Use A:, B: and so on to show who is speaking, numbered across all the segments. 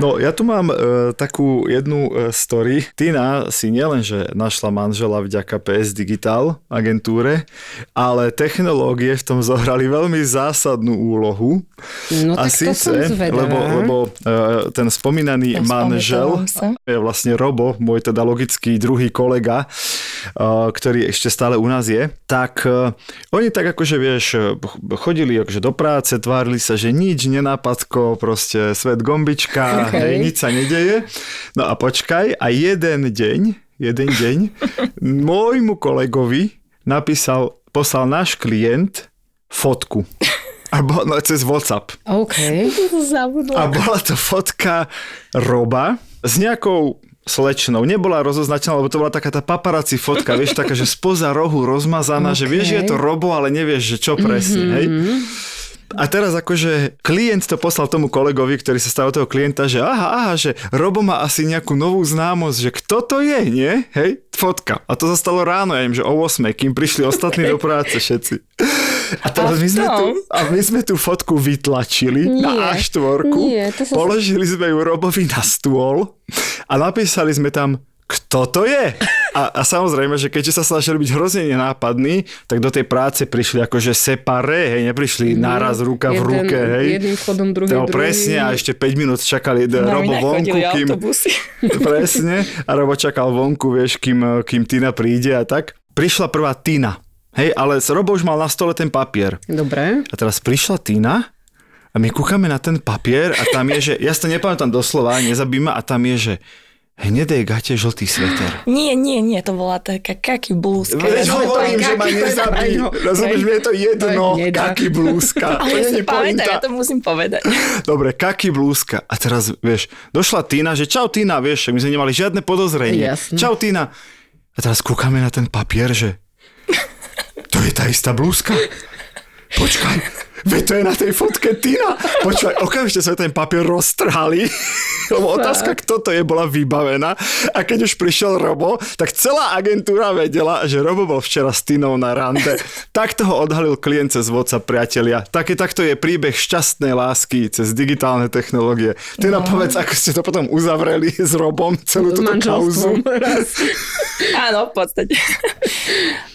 A: No, ja tu mám e, takú jednu e, story. Tina si nielenže našla manžela vďaka PS Digital agentúre, ale technológie v tom zohrali veľmi zásadnú úlohu.
B: No
A: A
B: tak to som
A: síce, lebo, lebo e, ten spomínaný
C: Ja
A: manžel je vlastne Robo, môj teda logický druhý kolega, ktorý ešte stále u nás je, tak e, oni tak akože vieš, chodili akože do práce, tvárili sa, že nič, nenápadko, proste svet gombička,
B: Okay.
A: hej, nič sa nedeje. No a počkaj, a jeden deň, jeden deň, môjmu kolegovi napísal, poslal náš klient fotku. Alebo no, cez WhatsApp.
B: OK.
A: A bola to fotka Roba s nejakou slečnou. Nebola rozoznačená, lebo to bola taká tá paparazzi fotka, vieš, taká, že spoza rohu rozmazaná, že vieš, že je to Robo, ale nevieš, že čo presne, hej. A teraz akože klient to poslal tomu kolegovi, ktorý sa stal toho klienta, že aha, aha, že Robo má asi nejakú novú známosť, že kto to je, nie? Hej, fotka. A to sa stalo ráno, ja im, že o 8, kým prišli ostatní do práce všetci. A teraz my sme, tu, a my sme tú fotku vytlačili na
B: Nie.
A: A4,
B: Nie, to sa-
A: položili sme ju Robovi na stôl a napísali sme tam, kto to je? A, a samozrejme, že keďže sa snažili byť hrozne nenápadní, tak do tej práce prišli akože separé, hej, neprišli naraz ruka v
B: Jeden-
A: ruke, hej.
B: jedným chodom, druhý
A: No, presne, a ešte 5 minút čakali
C: Nami
A: Robo vonku, kým...
C: autobusy.
A: Presne, a Robo čakal vonku, vieš, kým, kým Tina príde a tak. Prišla prvá Tina, hej, ale Robo už mal na stole ten papier.
B: Dobre.
A: A teraz prišla Tina a my kúkame na ten papier a tam je, že, ja si to nepamätám doslova, nezabíma a tam je, že hnedé gate, žltý sveter.
C: Nie, nie, nie, to bola taká kaky blúzka.
A: Veď
C: Ja
A: hovorím,
B: to
A: že ma nezabí. Rozumieš, mne je to jedno,
B: To
A: kaký blúzka. To
C: Ale si
A: je
C: pamätám, ja to musím povedať.
A: Dobre, kaký blúzka. A teraz, vieš, došla Tina, že čau Tina, vieš, my sme nemali žiadne podozrenie.
B: Jasné.
A: Čau Tina. A teraz kúkame na ten papier, že to je tá istá blúzka. Počkaj, veď to je na tej fotke Tina. Počkaj, okamžite sme ten papier roztrhali, lebo otázka, kto to je, bola vybavená. A keď už prišiel Robo, tak celá agentúra vedela, že Robo bol včera s Tinou na rande. Takto ho odhalil klient cez WhatsApp, priatelia. Také, takto je príbeh šťastnej lásky cez digitálne technológie. Tina,
B: No.
A: povedz, ako ste to potom uzavreli s Robom, celú túto kauzu.
C: Áno, v podstate.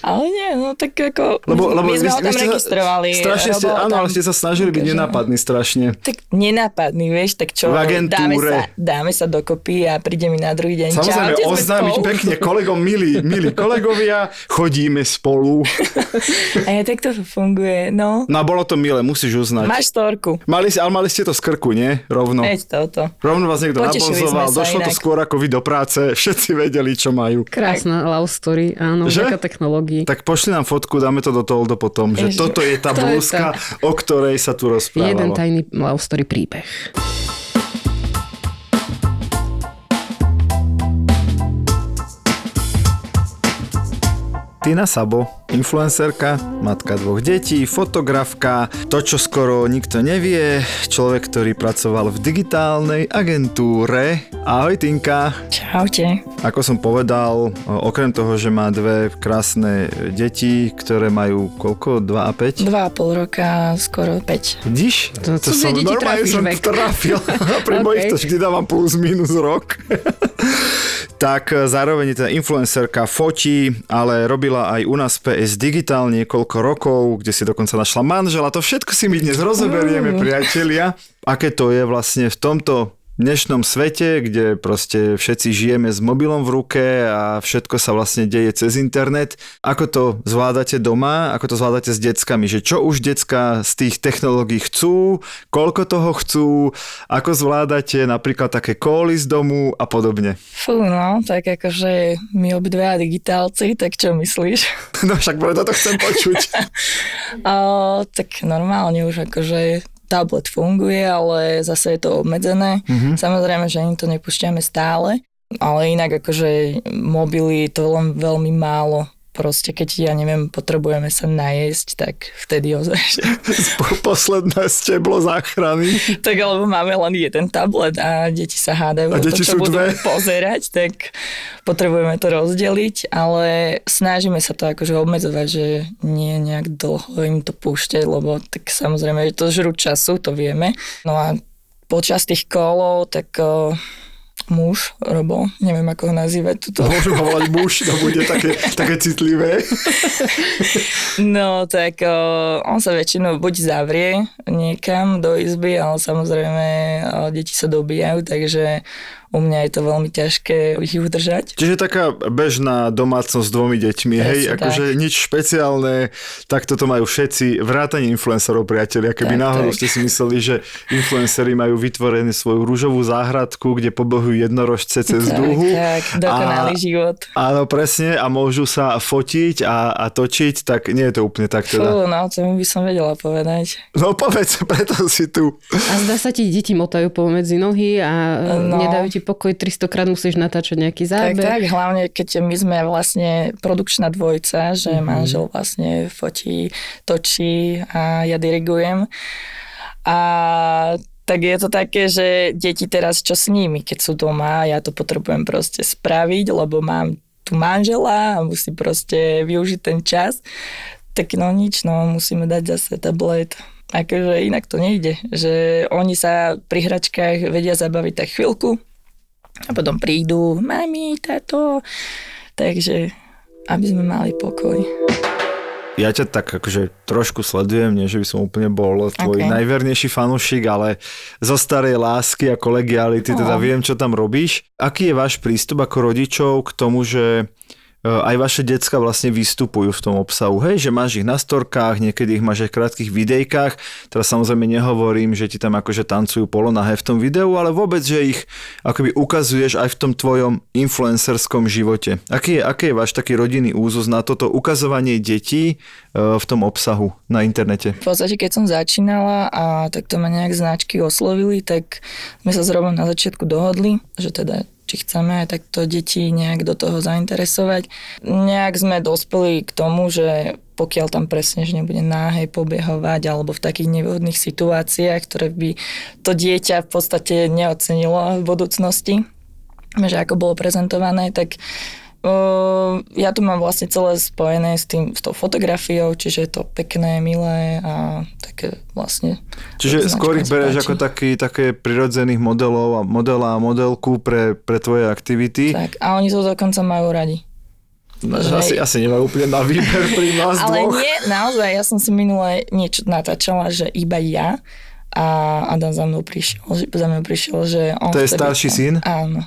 C: Ale nie, no tak ako...
A: Lebo, lebo
C: my sme ho tam
A: ste sa-
C: registrovali.
A: Strašne ste,
C: Robo
A: áno, ale ste sa snažili byť nenápadní strašne.
C: Tak nenápadný, vieš, tak čo,
A: V
C: dáme
A: agentúre.
C: sa, dáme sa dokopy a príde mi na druhý deň.
A: Samozrejme,
C: Čaute, sme
A: oznámiť
C: spolu.
A: pekne kolegom, milí, milí kolegovia, chodíme spolu.
C: A ja, tak to funguje, no.
A: No a bolo to milé, musíš uznať.
C: Máš storku.
A: Mali, ale mali ste to z krku, nie? Rovno.
C: Veď toto.
A: Rovno vás niekto
C: Potešili
A: nabonzoval, došlo to
C: inak.
A: skôr ako vy do práce, všetci vedeli, čo majú.
B: Krásna love story, áno,
A: Že?
B: vďaka technológii.
A: Tak pošli nám fotku, dáme to do Toldo potom, že
C: Ježiš.
A: toto je tá
B: To
A: blúzka, o ktorej sa tu rozprávalo.
B: Jeden tajný love story príbeh.
A: Tina Sabo, influencerka, matka dvoch detí, fotografka, to čo skoro nikto nevie, človek, ktorý pracoval v digitálnej agentúre. Ahoj Tinka.
C: Čaute.
A: Ako som povedal, okrem toho, že má dve krásne deti, ktoré majú koľko? 2 a 5?
C: Dva a pol roka, skoro 5.
A: Vidíš?
B: To- to deti
A: normálne som
B: vek.
A: trafil. Pri
B: Ok.
A: mojich to vždy dávam plus minus rok. Tak e, zároveň je teda influencerka, fotí, ale robila aj u nás PS Digital niekoľko rokov, kde si dokonca našla manžela. To všetko si my dnes rozoberieme, priatelia. Aké to je vlastne v tomto dnešnom svete, kde proste všetci žijeme s mobilom v ruke a všetko sa vlastne deje cez internet. Ako to zvládate doma, ako to zvládate s deckami, že čo už decka z tých technológií chcú, koľko toho chcú, ako zvládate napríklad také kóly z domu a podobne.
C: Fú, no, tak akože my obidva digitálci, tak čo myslíš?
A: No však preto to chcem počuť.
C: A, tak normálne už akože tablet funguje, ale zase je to obmedzené. Mm-hmm. Samozrejme, že ani to nepúšťame stále, ale inak akože mobily to len veľmi málo proste keď, ja neviem, potrebujeme sa najesť, tak vtedy ozaj,
A: Posledné steblo záchrany.
C: tak alebo máme len jeden tablet a deti sa hádajú,
A: A
C: o to,
A: deti
C: čo
A: sú
C: budú
A: dve.
C: pozerať, tak potrebujeme to rozdeliť, ale snažíme sa to akože obmedzovať, že nie nejak dlho im to púšťať, lebo tak samozrejme, že to žrú času, to vieme. No a počas tých kolov, tak o, muž, Robo, neviem ako ho nazývať, tuto,
A: Môžem ho volať muž, to bude také, také citlivé.
C: No, tak o, on sa väčšinou buď zavrie niekam do izby, ale samozrejme o, deti sa dobíjajú, takže u mňa je to veľmi ťažké ich udržať.
A: Čiže taká bežná domácnosť s dvomi deťmi, hej,
C: Presne
A: akože nič špeciálne, tak toto majú všetci, vrátanie influencerov, priatelia, keby
C: Tak,
A: náhodou
C: tak.
A: ste si mysleli, že influenceri majú vytvorenú svoju rúžovú záhradku, kde pobohujú jednorožce cez
C: Tak,
A: dúhu.
C: tak, dokonalý
A: A-
C: život.
A: Áno, presne, a môžu sa fotiť a, a točiť, tak nie je to úplne tak teda.
C: Fú, no, to by som vedela povedať.
A: No povedz, preto si tu.
B: A zdá sa ti, deti motajú pomedzi nohy a
C: No.
B: no. nedajú ti pokoj, 300 krát musíš natáčať nejaký
C: Tak,
B: záber.
C: tak, hlavne keď my sme vlastne produkčná dvojca, že
A: Mhm.
C: mm-hmm. manžel vlastne fotí, točí a ja dirigujem. A tak je to také, že deti teraz čo s nimi, keď sú doma, ja to potrebujem proste spraviť, lebo mám tu manžela a musím proste využiť ten čas. Tak no nič, no musíme dať zase tablet. Akože inak to nejde, že oni sa pri hračkách vedia zabaviť tak chvíľku a potom prídu, mami, táto. Takže aby sme mali pokoj.
A: Ja ťa tak akože trošku sledujem, nie že by som úplne bol tvoj
C: Ok.
A: najvernejší fanúšik, ale zo starej lásky a kolegiality teda
C: No.
A: viem, čo tam robíš. Aký je váš prístup ako rodičov k tomu, že aj vaše decka vlastne vystupujú v tom obsahu. Hej, že máš ich na storkách, niekedy ich máš aj v krátkých videjkách. Teraz samozrejme nehovorím, že ti tam akože tancujú polonahé v tom videu, ale vôbec, že ich akoby ukazuješ aj v tom tvojom influencerskom živote. Aký je, aký je váš taký rodinný úzus na toto ukazovanie detí e, v tom obsahu na internete?
C: V podstate, keď som začínala a takto ma nejak značky oslovili, tak sme sa s Robom na začiatku dohodli, že teda či chceme aj takto deti nejak do toho zainteresovať. Nejak sme dospeli k tomu, že pokiaľ tam presne, že nebude náhej pobiehovať alebo v takých nevhodných situáciách, ktoré by to dieťa v podstate neocenilo v budúcnosti, že ako bolo prezentované, tak Uh, ja to mám vlastne celé spojené s, tým, s tou fotografiou, čiže je to pekné, milé a také vlastne...
A: Čiže skôr ich bereš ako taký, také prirodzených modelov a modela a modelku pre, pre tvoje aktivity.
C: Tak, a oni to dokonca majú radi. Že-
A: Asi, asi nemajú úplne na výber pri nás
C: Ale
A: dvoch.
C: nie, naozaj, ja som si minule niečo natáčala, že iba ja a Adam za mnou prišiel, že, za mnou prišiel, že on
A: To je starší syn?
C: Áno.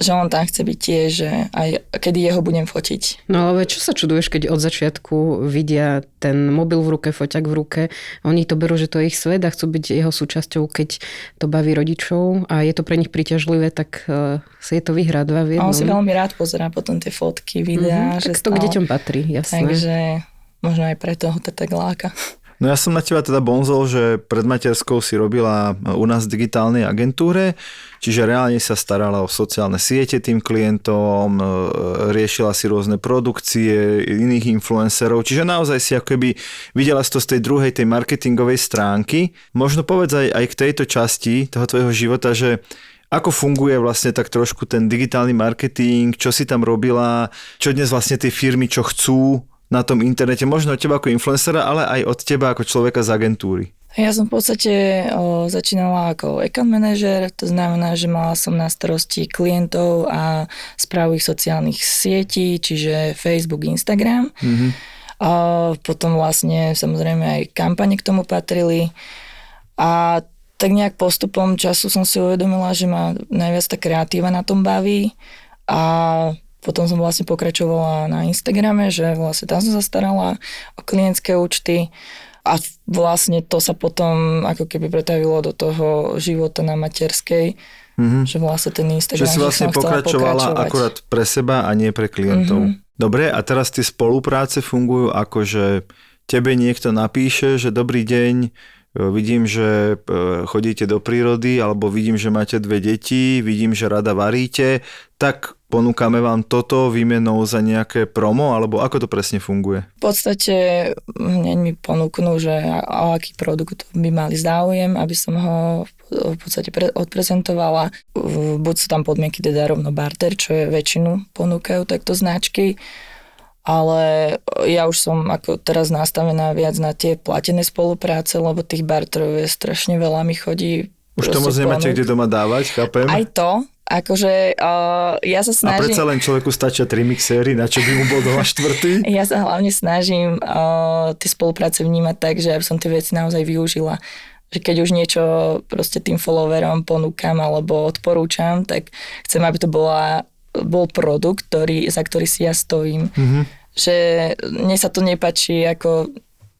C: Že on tam chce byť tiež, že aj kedy jeho budem fotiť.
B: No ale čo sa čuduješ, keď od začiatku vidia ten mobil v ruke, foťak v ruke, oni to berú, že to je ich svet a chcú byť jeho súčasťou, keď to baví rodičov a je to pre nich príťažlivé, tak uh, si je to vyhrá dva v
C: A
B: jednom.
C: on si veľmi rád pozerá potom tie fotky, videá.
B: Mhm,
C: že
B: tak to k
C: stále-
B: deťom patrí, jasné.
C: Takže možno aj preto ho to tak láka.
A: No ja som na teba teda bonzol, že pred materskou si robila u nás digitálnej agentúre, čiže reálne sa starala o sociálne siete tým klientom, e, riešila si rôzne produkcie iných influencerov, čiže naozaj si ako keby videla to z tej druhej, tej marketingovej stránky. Možno povedz aj, aj k tejto časti toho tvojho života, že ako funguje vlastne tak trošku ten digitálny marketing, čo si tam robila, čo dnes vlastne tie firmy, čo chcú na tom internete, možno od teba ako influencera, ale aj od teba ako človeka z agentúry.
C: Ja som v podstate o, začínala ako account manager, to znamená, že mala som na starosti klientov a správu ich sociálnych sietí, čiže Facebook, Instagram.
A: Mhm.
C: A potom vlastne samozrejme aj kampane k tomu patrili. A tak nejak postupom času som si uvedomila, že ma najviac tá kreatíva na tom baví. A potom som vlastne pokračovala na Instagrame, že vlastne tam som sa starala o klientské účty. A vlastne to sa potom ako keby pretavilo do toho života na materskej,
A: Mhm.
C: že vlastne ten Instagram,
A: Že si vlastne pokračovala akurát pre seba a nie pre klientov.
C: Mhm.
A: Dobre, a teraz tie spolupráce fungujú ako, že tebe niekto napíše, že dobrý deň, vidím, že e, chodíte do prírody, alebo vidím, že máte dve deti, vidím, že rada varíte, tak ponúkame vám toto výmenou za nejaké promo, alebo ako to presne funguje?
C: V podstate hneď mi ponúknú, že o aký produkt by mali záujem, aby som ho v podstate pre, odprezentovala. Buď sú tam podmienky teda rovno barter, čo je väčšinu ponúkajú takto značky, ale ja už som ako teraz nastavená viac na tie platené spolupráce, lebo tých barterov je strašne veľa, mi chodí
A: už to moc nemáte kde doma dávať, chápem?
C: Aj to, akože uh, ja sa snažím...
A: A predsa len človeku stačia tri mixéry, na čo by mu bol doma štvrtý?
C: ja sa hlavne snažím uh, tie spolupráce vnímať tak, že aby som tie veci naozaj využila že keď už niečo proste tým followerom ponúkam alebo odporúčam, tak chcem, aby to bola bol produkt, ktorý, za ktorý si ja stojím. Mm-hmm. Že mne sa to nepačí ako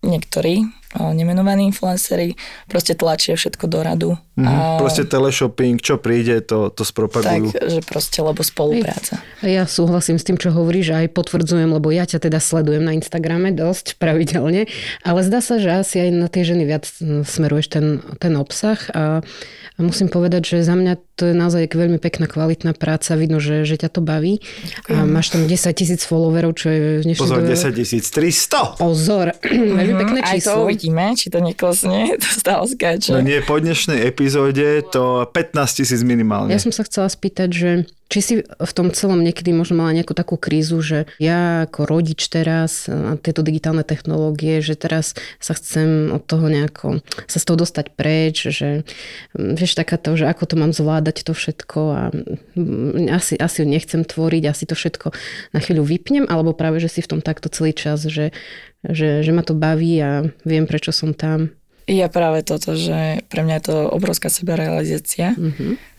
C: niektorí nemenovaní influenceri proste tlačia všetko do radu.
A: Mm, a... Proste teleshopping, čo príde, to, to spropagujú.
C: Tak, že proste, lebo spolupráca.
B: Ja súhlasím s tým, čo hovoríš, aj potvrdzujem, lebo ja ťa teda sledujem na Instagrame dosť pravidelne, ale zdá sa, že asi aj na tie ženy viac smeruješ ten, ten obsah a a musím povedať, že za mňa to je naozaj veľmi pekná, kvalitná práca. Vidno, že, že ťa to baví. A máš tam 10 tisíc followerov, čo je v dnešnej
A: Pozor, dobe... 10 tisíc 300!
B: Pozor, veľmi pekné číslo.
C: Uvidíme, či to neklesne. To stále skáče.
A: No nie, po dnešnej epizóde to 15 tisíc minimálne.
B: Ja som sa chcela spýtať, že či si v tom celom niekedy možno mala nejakú takú krízu, že ja ako rodič teraz a tieto digitálne technológie, že teraz sa chcem od toho nejako, sa z toho dostať preč, že vieš taká to, že ako to mám zvládať to všetko a asi, asi nechcem tvoriť, asi to všetko na chvíľu vypnem, alebo práve, že si v tom takto celý čas, že, že, že ma to baví a viem, prečo som tam.
C: Ja práve toto, že pre mňa je to obrovská sebarealizácia. Mm-hmm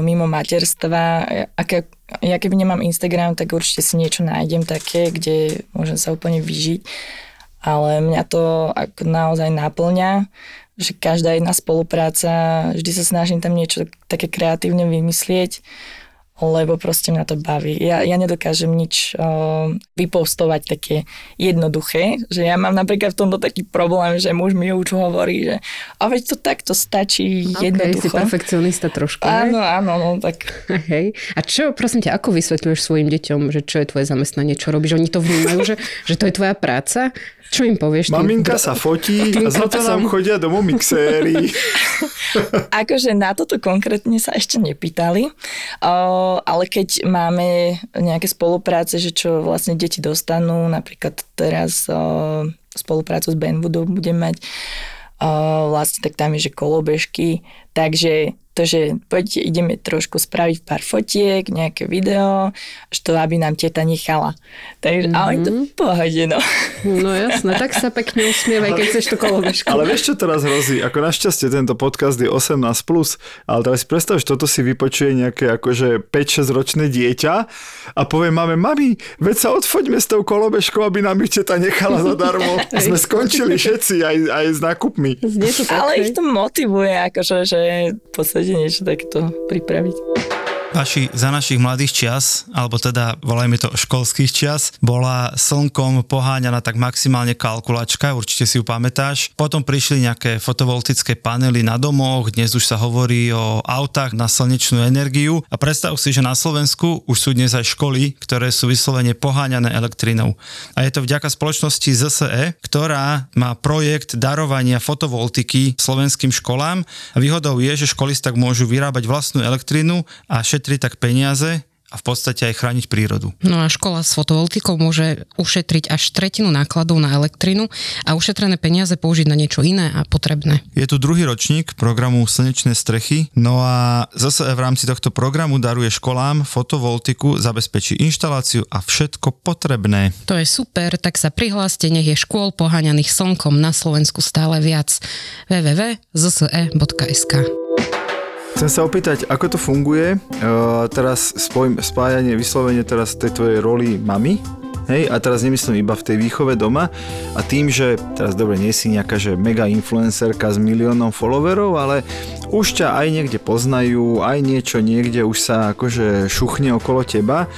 C: mimo materstva. Aké, ja keby nemám Instagram, tak určite si niečo nájdem také, kde môžem sa úplne vyžiť. Ale mňa to ako naozaj naplňa, že každá jedna spolupráca, vždy sa snažím tam niečo také kreatívne vymyslieť lebo proste mňa to baví. Ja, ja nedokážem nič uh, vypostovať také jednoduché, že ja mám napríklad v tomto taký problém, že muž mi už hovorí, že a veď to takto stačí okay, jednoducho.
B: si perfekcionista trošku.
C: Áno, áno, no tak.
B: Hej. A čo, prosím ťa, ako vysvetľuješ svojim deťom, že čo je tvoje zamestnanie, čo robíš? Oni to vnímajú, že, že to je tvoja práca? Čo im povieš?
A: Maminka tým? sa fotí a za to nám chodia domov mixéry.
C: akože na toto konkrétne sa ešte nepýtali, ale keď máme nejaké spolupráce, že čo vlastne deti dostanú, napríklad teraz spoluprácu s Benwoodom budem mať, vlastne tak tam je, že kolobežky, takže to, že poďte, ideme trošku spraviť pár fotiek, nejaké video, to aby nám teta nechala. Takže, mm-hmm. ale to v pohode, no.
B: No jasné, tak sa pekne usmievaj, keď chceš to kolobežku.
A: Ale vieš, čo teraz hrozí? Ako našťastie tento podcast je 18+, plus, ale teraz si predstav, že toto si vypočuje nejaké akože 5-6 ročné dieťa a povie máme, mami, veď sa odfoďme s tou kolobežkou, aby nám ich teta nechala zadarmo. Sme skončili všetci aj, aj s nákupmi.
C: Ale ich to motivuje, akože, že v podstate niečo takto pripraviť.
D: Vaši, za našich mladých čias, alebo teda volajme to školských čias, bola slnkom poháňaná tak maximálne kalkulačka, určite si ju pamätáš. Potom prišli nejaké fotovoltické panely na domoch, dnes už sa hovorí o autách na slnečnú energiu a predstav si, že na Slovensku už sú dnes aj školy, ktoré sú vyslovene poháňané elektrinou. A je to vďaka spoločnosti ZSE, ktorá má projekt darovania fotovoltiky slovenským školám výhodou je, že školy tak môžu vyrábať vlastnú elektrinu a ušetriť tak peniaze a v podstate aj chrániť prírodu.
B: No a škola s fotovoltikou môže ušetriť až tretinu nákladov na elektrinu a ušetrené peniaze použiť na niečo iné a potrebné.
D: Je tu druhý ročník programu Slnečné strechy, no a zase v rámci tohto programu daruje školám fotovoltiku, zabezpečí inštaláciu a všetko potrebné.
B: To je super, tak sa prihláste, nech je škôl poháňaných slnkom na Slovensku stále viac. www.zse.sk
A: Chcem sa opýtať, ako to funguje, uh, teraz spoj, spájanie, vyslovene teraz tej tvojej roli mami, hej, a teraz nemyslím iba v tej výchove doma a tým, že teraz dobre, nie si nejaká že mega influencerka s miliónom followerov, ale už ťa aj niekde poznajú, aj niečo niekde už sa akože šuchne okolo teba,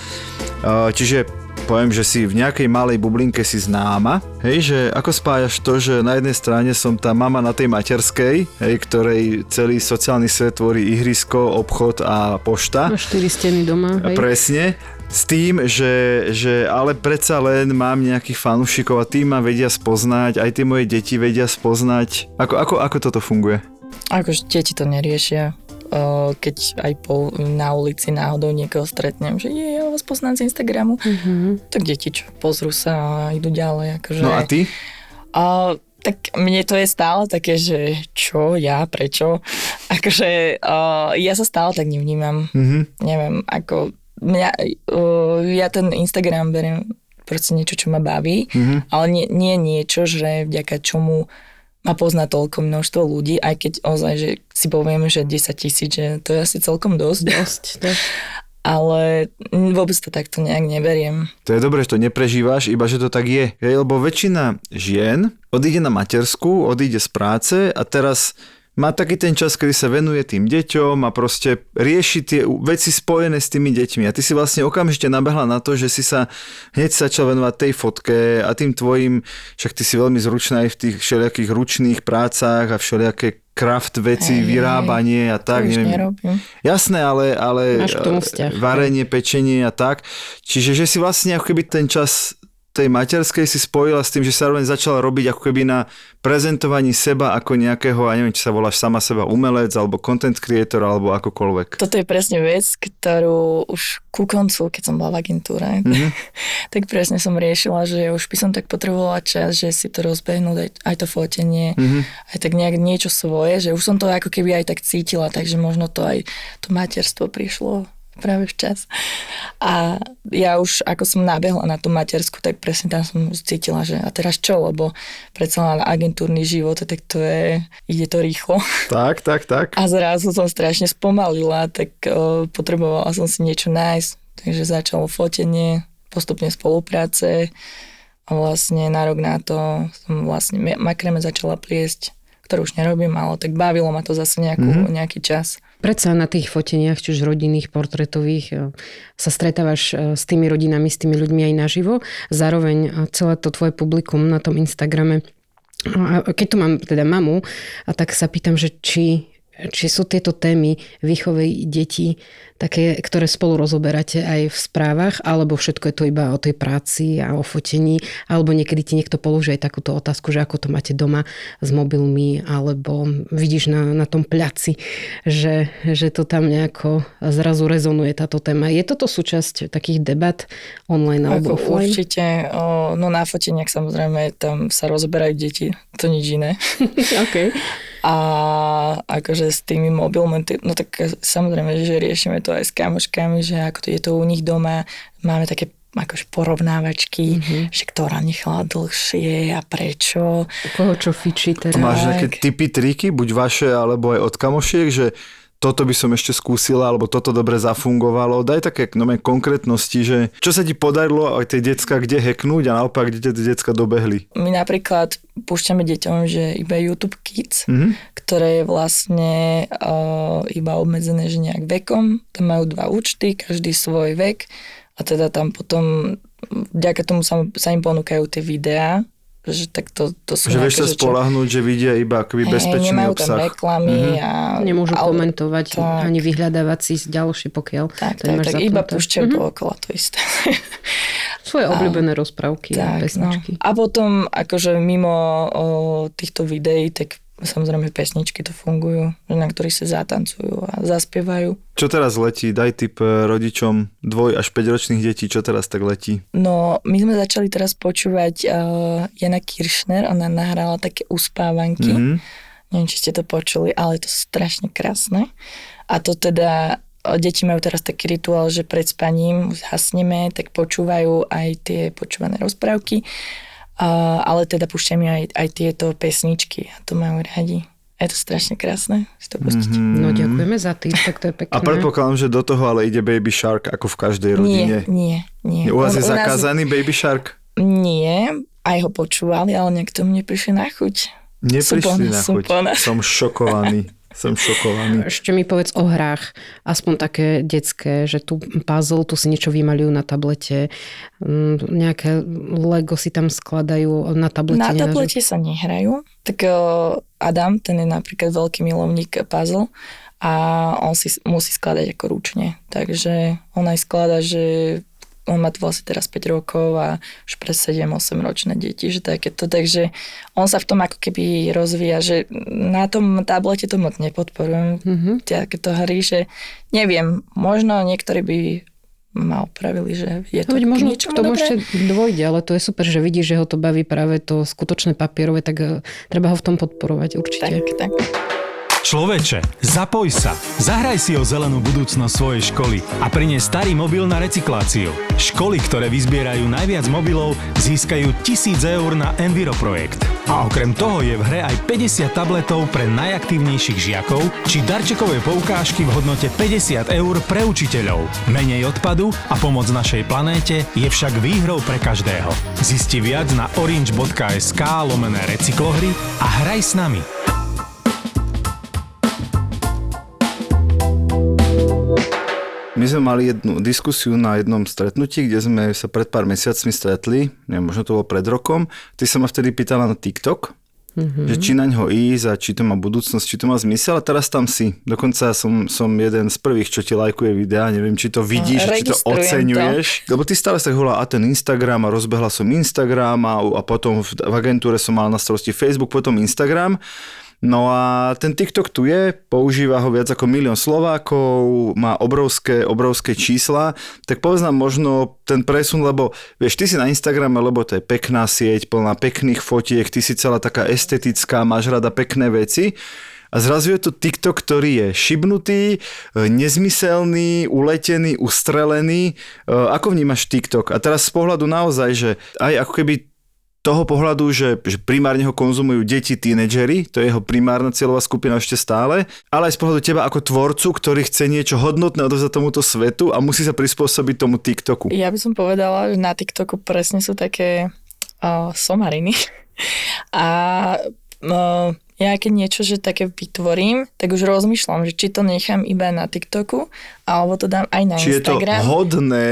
A: uh, čiže poviem, že si v nejakej malej bublinke si známa, hej, že ako spájaš to, že na jednej strane som tá mama na tej materskej, hej, ktorej celý sociálny svet tvorí ihrisko, obchod a pošta.
B: Máš štyri steny doma, hej?
A: Presne. S tým, že, že ale predsa len mám nejakých fanúšikov a tí ma vedia spoznať, aj tie moje deti vedia spoznať. Ako, ako, ako toto funguje?
C: Akože deti to neriešia. O, keď aj po, na ulici náhodou niekoho stretnem, že je, ja vás poznám z Instagramu,
B: Mhm.
C: tak deti čo, pozrú sa a idú ďalej. Akože,
A: No a ty?
C: A, tak mne to je stále také, že čo, ja, prečo. Akože a, ja sa stále tak nevnímam.
A: Mhm.
C: Neviem, ako mňa, uh, ja ten Instagram beriem proste niečo, čo ma baví,
A: Mhm.
C: ale nie, nie niečo, že vďaka čomu ma pozná toľko množstvo ľudí, aj keď ozaj, že si povieme, že 10 tisíc, že to je asi celkom dosť,
B: Dosť, dosť.
C: ale vôbec to takto nejak neberiem.
A: To je dobré, že to neprežívaš, iba že to tak je. Lebo väčšina žien odíde na matersku, odíde z práce a teraz má taký ten čas, kedy sa venuje tým deťom a proste rieši tie veci spojené s tými deťmi. A ty si vlastne okamžite nabehla na to, že si sa hneď začal venovať tej fotke a tým tvojim, však ty si veľmi zručná aj v tých všelijakých ručných prácach a všelijaké craft veci,
C: Hej,
A: vyrábanie a tak. neviem.
C: nerobím.
A: Jasné, ale, ale
B: vzťah.
A: varenie, pečenie a tak. Čiže že si vlastne ako keby ten čas tej materskej si spojila s tým, že sa zároveň začala robiť ako keby na prezentovaní seba ako nejakého, a neviem, či sa voláš sama seba umelec, alebo content creator, alebo akokoľvek.
C: Toto je presne vec, ktorú už ku koncu, keď som bola v agentúre,
A: Mhm.
C: tak presne som riešila, že už by som tak potrebovala čas, že si to rozbehnúť, aj, aj to fotenie,
A: Mhm.
C: aj tak nejak niečo svoje, že už som to ako keby aj tak cítila, takže možno to aj to materstvo prišlo práve včas. A ja už, ako som nabehla na tú matersku, tak presne tam som cítila, že a teraz čo, lebo predsa len agentúrny život, tak to je, ide to rýchlo.
A: Tak, tak, tak.
C: A zrazu som strašne spomalila, tak o, potrebovala som si niečo nájsť. Takže začalo fotenie, postupne spolupráce a vlastne na rok na to som vlastne ma- makreme začala pliesť, ktorú už nerobím, ale tak bavilo ma to zase nejakú, mm-hmm. nejaký čas.
B: Predsa na tých foteniach, či rodinných, portretových, e, sa stretávaš e, s tými rodinami, s tými ľuďmi aj naživo. Zároveň e, celé to tvoje publikum na tom Instagrame a keď tu mám teda mamu, a tak sa pýtam, že či, či sú tieto témy výchovy detí také, ktoré spolu rozoberáte aj v správach, alebo všetko je to iba o tej práci a o fotení, alebo niekedy ti niekto položí aj takúto otázku, že ako to máte doma s mobilmi, alebo vidíš na, na tom pľaci, že, že to tam nejako zrazu rezonuje táto téma. Je toto súčasť takých debat online alebo
C: Ako
B: offline?
C: určite, no na foteniach samozrejme tam sa rozoberajú deti, to nič iné.
B: okay.
C: A akože s tými mobilmi, no tak samozrejme, že riešime to aj s kamoškami, že ako to je to u nich doma, máme také akože porovnávačky, mm-hmm. že ktorá nechala dlhšie a prečo.
B: U koho čo fičí teda?
A: Máš nejaké typy, triky, buď vaše, alebo aj od kamošiek, že toto by som ešte skúsila, alebo toto dobre zafungovalo. Daj také no, konkrétnosti, že čo sa ti podarilo aj tie decka kde heknúť a naopak, kde tie decka dobehli.
C: My napríklad púšťame deťom, že iba YouTube Kids,
A: Mhm.
C: ktoré je vlastne uh, iba obmedzené, že nejak vekom. Tam majú dva účty, každý svoj vek a teda tam potom vďaka tomu sa, sa im ponúkajú tie videá, že tak to, to sú
A: Že vieš sa
C: čo-
A: spolahnúť, že vidia iba akoby bezpečný
C: tam
A: obsah.
C: reklamy
A: Mhm.
C: a...
B: Nemôžu
C: ale-
B: komentovať,
C: tak.
B: ani vyhľadávať si ďalšie, pokiaľ
C: Tak,
B: to
C: tak, tak iba púšťajú
B: Mhm.
C: dookola to isté.
B: Svoje obľúbené rozprávky a
C: tak, no.
B: pesničky.
C: A potom akože mimo o, týchto videí, tak samozrejme pesničky to fungujú, na ktorých sa zatancujú a zaspievajú.
A: Čo teraz letí? Daj tip eh, rodičom dvoj až 5 ročných detí, čo teraz tak letí?
C: No, my sme začali teraz počúvať uh, Jana Kiršner, ona nahrala také uspávanky.
A: Mhm.
C: Neviem, či ste to počuli, ale je to strašne krásne. A to teda, o, deti majú teraz taký rituál, že pred spaním zhasneme, tak počúvajú aj tie počúvané rozprávky, a, ale teda púšťame aj, aj tieto pesničky a to majú radi. Je to strašne krásne si to pustiť.
A: Mhm.
B: No ďakujeme za tým, tak to je pekné.
A: A predpokladám, že do toho ale ide Baby Shark ako v každej rodine.
C: Nie, nie, nie.
A: U vás je
C: u nás-
A: zakázaný Baby Shark?
C: Nie, aj ho počúvali, ale niekto mne prišli na chuť.
A: Neprišli na chuť. Som šokovaný. Som šokovaný.
B: Ešte mi povedz o hrách, aspoň také detské, že tu puzzle, tu si niečo vymalujú na tablete, mm, nejaké Lego si tam skladajú na tablete.
C: Na tablete sa nehrajú. Tak uh, Adam, ten je napríklad veľký milovník puzzle a on si musí skladať ako ručne. Takže on aj sklada, že on má tu vlastne teraz 5 rokov a už pre 7-8 ročné deti, že takéto. Takže on sa v tom ako keby rozvíja, že na tom tablete to moc nepodporujem.
B: Mhm.
C: Takéto hry, že neviem, možno niektorí by ma opravili, že je to k
B: možno
C: niečomu
B: k tomu
C: dobré.
B: ešte dôjde, ale to je super, že vidíš, že ho to baví práve to skutočné papierové, tak eh, treba ho v tom podporovať určite.
C: Tak, tak.
E: Človeče, zapoj sa. Zahraj si o zelenú budúcnosť svojej školy a prinies starý mobil na recykláciu. Školy, ktoré vyzbierajú najviac mobilov, získajú 1000 eur na Enviro projekt. A okrem toho je v hre aj 50 tabletov pre najaktívnejších žiakov či darčekové poukážky v hodnote 50 eur pre učiteľov. Menej odpadu a pomoc našej planéte je však výhrou pre každého. Zisti viac na orange.sk lomené recyklohry a hraj s nami.
A: My sme mali jednu diskusiu na jednom stretnutí, kde sme sa pred pár mesiacmi stretli, neviem, možno to bolo pred rokom. Ty sa ma vtedy pýtala na TikTok, mm-hmm. že či na ňo ísť a či to má budúcnosť, či to má zmysel a teraz tam si. Dokonca som, som jeden z prvých, čo ti lajkuje videá, neviem, či to vidíš, či to oceňuješ. Lebo ty stále sa hovorila, a ten Instagram a rozbehla som Instagram a, a potom v, v agentúre som mal na starosti Facebook, potom Instagram. No a ten TikTok tu je, používa ho viac ako milión Slovákov, má obrovské, obrovské čísla, tak povedz nám možno ten presun, lebo vieš, ty si na Instagrame, lebo to je pekná sieť, plná pekných fotiek, ty si celá taká estetická, máš rada pekné veci. A zrazu je to TikTok, ktorý je šibnutý, e, nezmyselný, uletený, ustrelený. E, Ako vnímaš TikTok? A teraz z pohľadu naozaj, že aj ako keby toho pohľadu, že, že primárne ho konzumujú deti, tínedžery, to je jeho primárna cieľová skupina ešte stále, ale aj z pohľadu teba ako tvorcu, ktorý chce niečo hodnotné odovzdať tomuto svetu a musí sa prispôsobiť tomu TikToku.
C: Ja by som povedala, že na TikToku presne sú také uh, somariny. A uh, ja keď niečo, že také vytvorím, tak už rozmýšľam, že či to nechám iba na TikToku, alebo to dám aj na
A: Či je to
C: Instagram.
A: hodné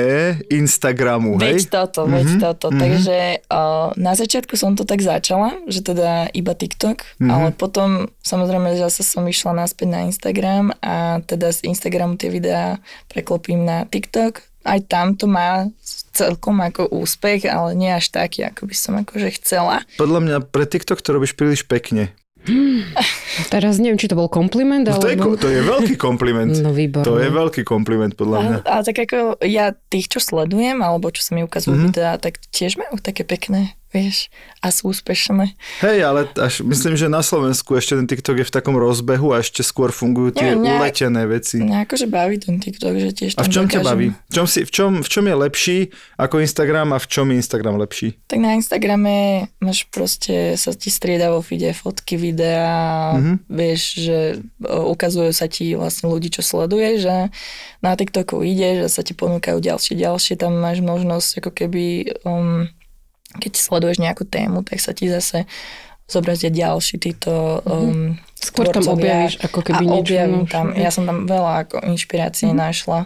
A: Instagramu,
C: Veď
A: hej?
C: toto, veď toto. Takže uh, na začiatku som to tak začala, že teda iba TikTok, ale potom samozrejme zase som išla naspäť na Instagram a teda z Instagramu tie videá preklopím na TikTok. Aj tam to má celkom ako úspech, ale nie až taký, ako by som akože chcela.
A: Podľa mňa pre TikTok to robíš príliš pekne.
B: Teraz neviem, či to bol kompliment,
A: No, to, je, to je veľký kompliment.
B: No výborné.
A: To je veľký kompliment podľa mňa.
C: Ale, ale tak ako ja tých, čo sledujem, alebo čo sa mi ukazujú mm-hmm. videá, tak tiež majú také pekné, vieš, a sú úspešné.
A: Hej, ale až myslím, že na Slovensku ešte ten TikTok je v takom rozbehu a ešte skôr fungujú tie
C: mňa-
A: uletené veci.
C: Mňa akože baví ten TikTok, že tiež
A: A v čom ťa baví? V čom, si, v, čom, v čom je lepší ako Instagram a v čom je Instagram lepší?
C: Tak na Instagrame máš proste, sa ti strieda vo feede fotky, videá, mm-hmm. vieš, že o, ukazujú sa ti vlastne ľudí, čo sleduješ a na TikToku ideš a sa ti ponúkajú ďalšie, ďalšie, tam máš možnosť ako keby, um, keď sleduješ nejakú tému, tak sa ti zase zobrazia ďalší títo um,
B: Skôr tam objavíš ako keby
C: a
B: niečo
C: tam, ja som tam veľa ako inšpirácie mm-hmm. našla.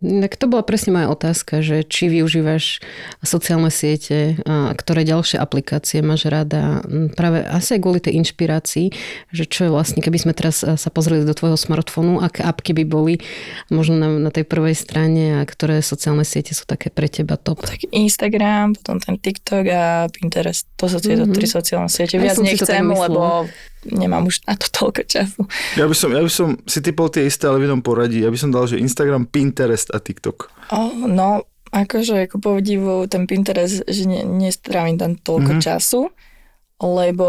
B: Tak to bola presne moja otázka, že či využívaš sociálne siete, a ktoré ďalšie aplikácie máš rada, práve asi aj kvôli tej inšpirácii, že čo je vlastne, keby sme teraz sa pozreli do tvojho smartfónu, aké apky by boli možno na, na tej prvej strane a ktoré sociálne siete sú také pre teba top.
C: Tak Instagram, potom ten TikTok a Pinterest. To sú tieto
B: Mhm.
C: tri sociálne siete. Viac nechcem, lebo nemám už na to toľko času.
A: Ja by som, ja by som si typol tie isté, ale v inom poradí. Ja by som dal, že Instagram, Pinterest a TikTok.
C: Oh, no, akože ako povedivu ten Pinterest, že ne, nestrávim tam toľko mm-hmm. času, lebo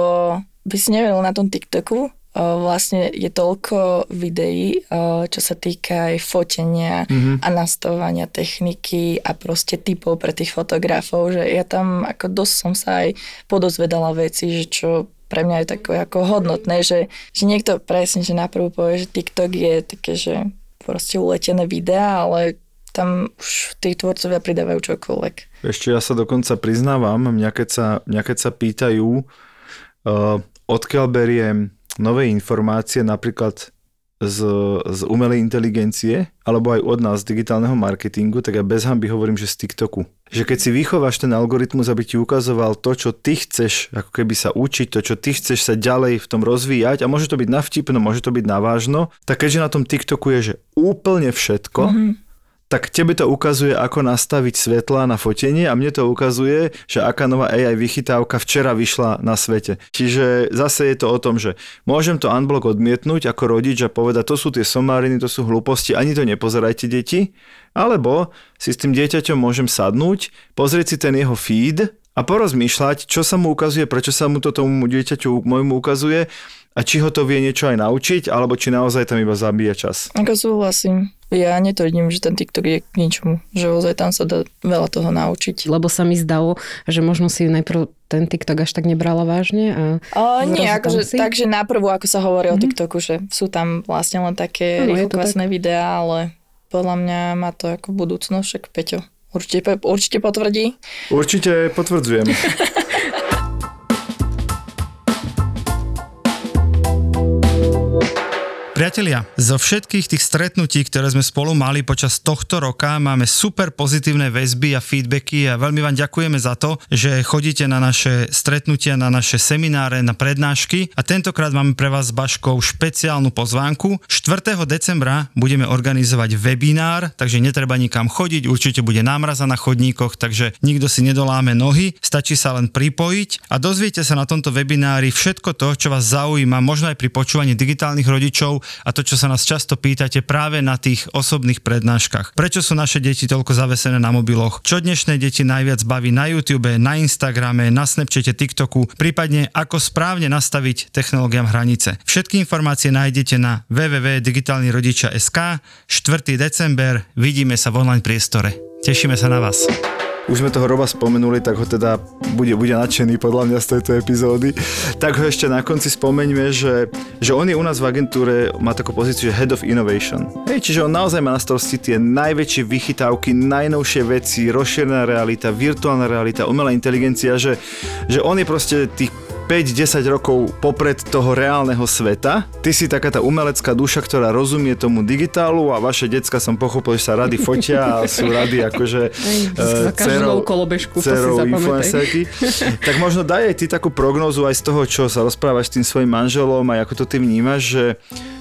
C: by si nevedel na tom TikToku, vlastne je toľko videí, čo sa týka aj fotenia mm-hmm. a nastavovania techniky a proste typov pre tých fotografov, že ja tam ako dosť som sa aj podozvedala veci, že čo pre mňa je také ako hodnotné, že, že niekto presne, že naprvu povie, že TikTok je také, že proste uletené videá, ale tam už tí tvorcovia pridávajú čokoľvek.
A: Ešte ja sa dokonca priznávam, mňa keď sa, mňa keď sa pýtajú, uh, odkiaľ beriem nové informácie, napríklad z, z umelej inteligencie, alebo aj od nás z digitálneho marketingu, tak ja bez hamby hovorím, že z TikToku. Že keď si vychováš ten algoritmus, aby ti ukazoval to, čo ty chceš ako keby sa učiť, to, čo ty chceš sa ďalej v tom rozvíjať a môže to byť na vtipno, môže to byť na vážno, tak keďže na tom TikToku je, že úplne všetko, mm-hmm tak tebe to ukazuje, ako nastaviť svetla na fotenie a mne to ukazuje, že aká nová AI vychytávka včera vyšla na svete. Čiže zase je to o tom, že môžem to unblock odmietnúť ako rodič a povedať, to sú tie somáriny, to sú hlúposti, ani to nepozerajte deti, alebo si s tým dieťaťom môžem sadnúť, pozrieť si ten jeho feed a porozmýšľať, čo sa mu ukazuje, prečo sa mu to tomu dieťaťu môjmu ukazuje a či ho to vie niečo aj naučiť, alebo či naozaj tam iba zabíja čas.
C: Ako súhlasím. Ja netvrdím, že ten TikTok je k ničomu, že ozaj tam sa dá veľa toho naučiť.
B: Lebo sa mi zdalo, že možno si najprv ten TikTok až tak nebrala vážne. A
C: o, nie, akože, takže naprvu, ako sa hovorí mm-hmm. o TikToku, že sú tam vlastne len také no, rýchlokvasné videá, ale podľa mňa má to ako budúcnosť, však Peťo určite, určite potvrdí.
A: Určite potvrdzujem.
D: Priatelia, zo všetkých tých stretnutí, ktoré sme spolu mali počas tohto roka, máme super pozitívne väzby a feedbacky a veľmi vám ďakujeme za to, že chodíte na naše stretnutia, na naše semináre, na prednášky a tentokrát máme pre vás s Baškou špeciálnu pozvánku. 4. decembra budeme organizovať webinár, takže netreba nikam chodiť, určite bude námraza na chodníkoch, takže nikto si nedoláme nohy, stačí sa len pripojiť a dozviete sa na tomto webinári všetko to, čo vás zaujíma, možno aj pri počúvaní digitálnych rodičov, a to, čo sa nás často pýtate práve na tých osobných prednáškach. Prečo sú naše deti toľko zavesené na mobiloch? Čo dnešné deti najviac baví na YouTube, na Instagrame, na Snapchate, TikToku, prípadne ako správne nastaviť technológiám hranice. Všetky informácie nájdete na www.digitalnyrodičia.sk 4. december, vidíme sa v online priestore. Tešíme sa na vás.
A: Už sme toho Roba spomenuli, tak ho teda bude, bude nadšený podľa mňa z tejto epizódy. Tak ho ešte na konci spomeňme, že, že on je u nás v agentúre, má takú pozíciu, že Head of Innovation. Hej, čiže on naozaj má na starosti tie najväčšie vychytávky, najnovšie veci, rozšírená realita, virtuálna realita, umelá inteligencia, že, že on je proste tých 5-10 rokov popred toho reálneho sveta. Ty si taká tá umelecká duša, ktorá rozumie tomu digitálu a vaše decka som pochopil, že sa rady fotia a sú rady akože
B: uh, dcerou, kolobežku,
A: dcerou influencerky. tak možno daj aj ty takú prognozu aj z toho, čo sa rozprávaš s tým svojim manželom a ako to ty vnímaš, že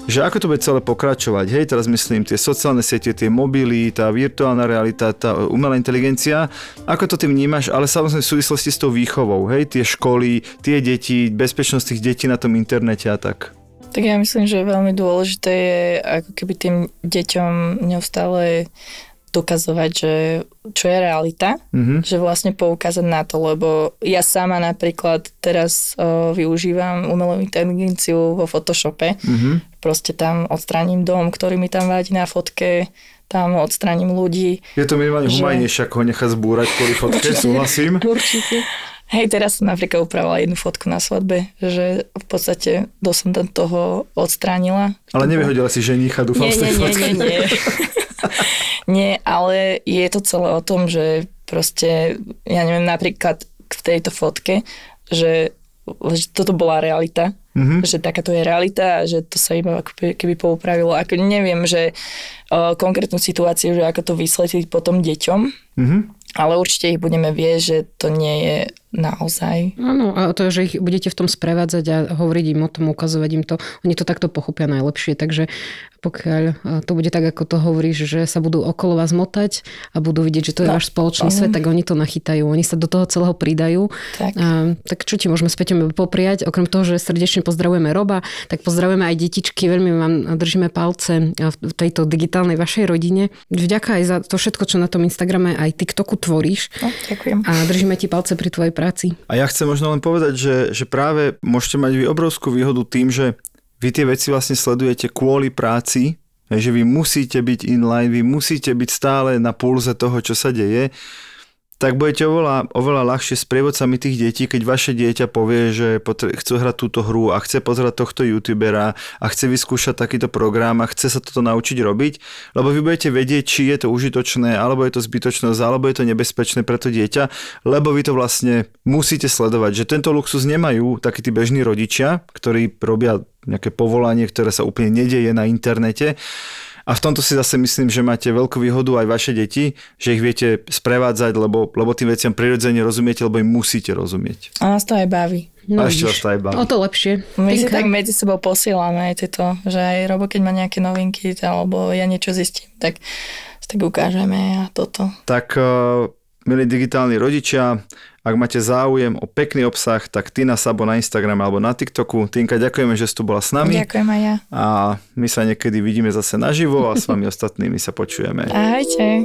A: že ako to bude celé pokračovať. Hej, teraz myslím tie sociálne siete, tie mobily, tá virtuálna realita, tá umelá inteligencia, ako to ty vnímaš, ale samozrejme v súvislosti s tou výchovou, hej, tie školy, tie deti, bezpečnosť tých detí na tom internete a tak.
C: Tak ja myslím, že veľmi dôležité je ako keby tým deťom neustále dokazovať, že čo je realita, mm-hmm. že vlastne poukázať na to, lebo ja sama napríklad teraz o, využívam umelú inteligenciu vo Photoshope, mm-hmm. proste tam odstraním dom, ktorý mi tam vadí na fotke, tam odstraním ľudí.
A: Je to minimálne že... humajnejšie, ako ho nechať zbúrať kvôli fotke, súhlasím.
C: Určite. Hej, teraz som napríklad upravila jednu fotku na svadbe, že v podstate do som tam toho odstránila.
A: Ale nevyhodila si ženicha, dúfam,
C: nie, z tej nie, fotky. Nie, nie, nie. nie, ale je to celé o tom, že proste, ja neviem, napríklad v tejto fotke, že, že toto bola realita, mm-hmm. že takáto je realita a že to sa iba ako keby poupravilo. Ako neviem, že o, konkrétnu situáciu, že ako to vysvetliť potom deťom, mm-hmm. ale určite ich budeme vieť, že to nie je naozaj.
B: Áno, a to, že ich budete v tom sprevádzať a hovoriť im o tom, ukazovať im to, oni to takto pochopia najlepšie, takže pokiaľ to bude tak, ako to hovoríš, že sa budú okolo vás motať a budú vidieť, že to je no, váš spoločný uh-huh. svet, tak oni to nachytajú, oni sa do toho celého pridajú. Tak, a, tak čo ti môžeme s Peťom popriať? Okrem toho, že srdečne pozdravujeme Roba, tak pozdravujeme aj detičky, veľmi vám držíme palce v tejto digitálnej vašej rodine. Vďaka aj za to všetko, čo na tom Instagrame aj TikToku tvoríš.
C: No, ďakujem.
B: A držíme ti palce pri tvojej práci.
A: A ja chcem možno len povedať, že, že práve môžete mať vy obrovskú výhodu tým, že vy tie veci vlastne sledujete kvôli práci, že vy musíte byť inline, vy musíte byť stále na pulze toho, čo sa deje. Tak budete oveľa, oveľa ľahšie s prievodcami tých detí, keď vaše dieťa povie, že potre- chce hrať túto hru a chce pozerať tohto youtubera a chce vyskúšať takýto program a chce sa toto naučiť robiť, lebo vy budete vedieť, či je to užitočné, alebo je to zbytočnosť, alebo je to nebezpečné pre to dieťa, lebo vy to vlastne musíte sledovať, že tento luxus nemajú takí tí bežní rodičia, ktorí robia nejaké povolanie, ktoré sa úplne nedeje na internete a v tomto si zase myslím, že máte veľkú výhodu aj vaše deti, že ich viete sprevádzať, lebo, lebo tým veciam prirodzene rozumiete, lebo im musíte rozumieť.
C: A nás to aj baví.
A: a ešte vás to aj baví.
B: O to lepšie.
C: My si tak medzi sebou posielame aj tieto, že aj Robo, keď má nejaké novinky, alebo ja niečo zistím, tak tak ukážeme a toto.
A: Tak, uh, milí digitálni rodičia, ak máte záujem o pekný obsah, tak Tina Sabo na Instagram alebo na TikToku. Tinka, ďakujeme, že si tu bola s nami.
C: Ďakujem aj ja.
A: A my sa niekedy vidíme zase naživo a s vami ostatnými sa počujeme.
C: Ahojte.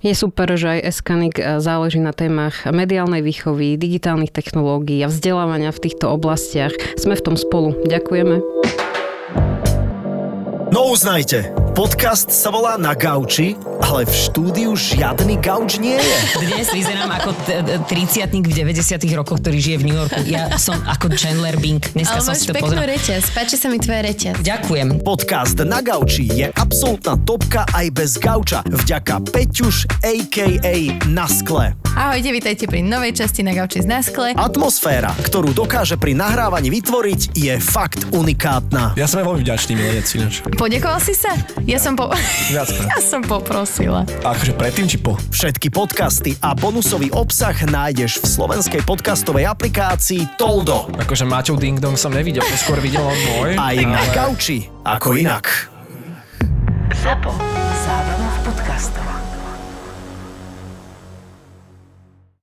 B: Je super, že aj Eskanik záleží na témach mediálnej výchovy, digitálnych technológií a vzdelávania v týchto oblastiach. Sme v tom spolu. Ďakujeme.
F: No uznajte, podcast sa volá Na gauči, ale v štúdiu žiadny gauč nie je.
G: Dnes vyzerám ako 30 v 90 rokoch, ktorý žije v New Yorku. Ja som ako Chandler Bing. Dneska
H: Ale
G: som
H: máš
G: si to
H: peknú reťaz, páči sa mi tvoja reťaz.
G: Ďakujem.
F: Podcast Na gauči je absolútna topka aj bez gauča, vďaka Peťuš a.k.a. Na skle.
H: Ahojte, vítajte pri novej časti na gauči z Naskle.
F: Atmosféra, ktorú dokáže pri nahrávaní vytvoriť, je fakt unikátna.
I: Ja som aj veľmi vďačný milenec ináč.
H: Poďakoval si sa? Ja som po... Ja som poprosila.
I: A akože predtým či po?
F: Všetky podcasty a bonusový obsah nájdeš v slovenskej podcastovej aplikácii Toldo.
I: Akože Maťov Ding Dong som nevidel, to skôr videl on môj.
F: Aj na gauči, ako inak.
G: Zapo. Zábrná v podcastovách.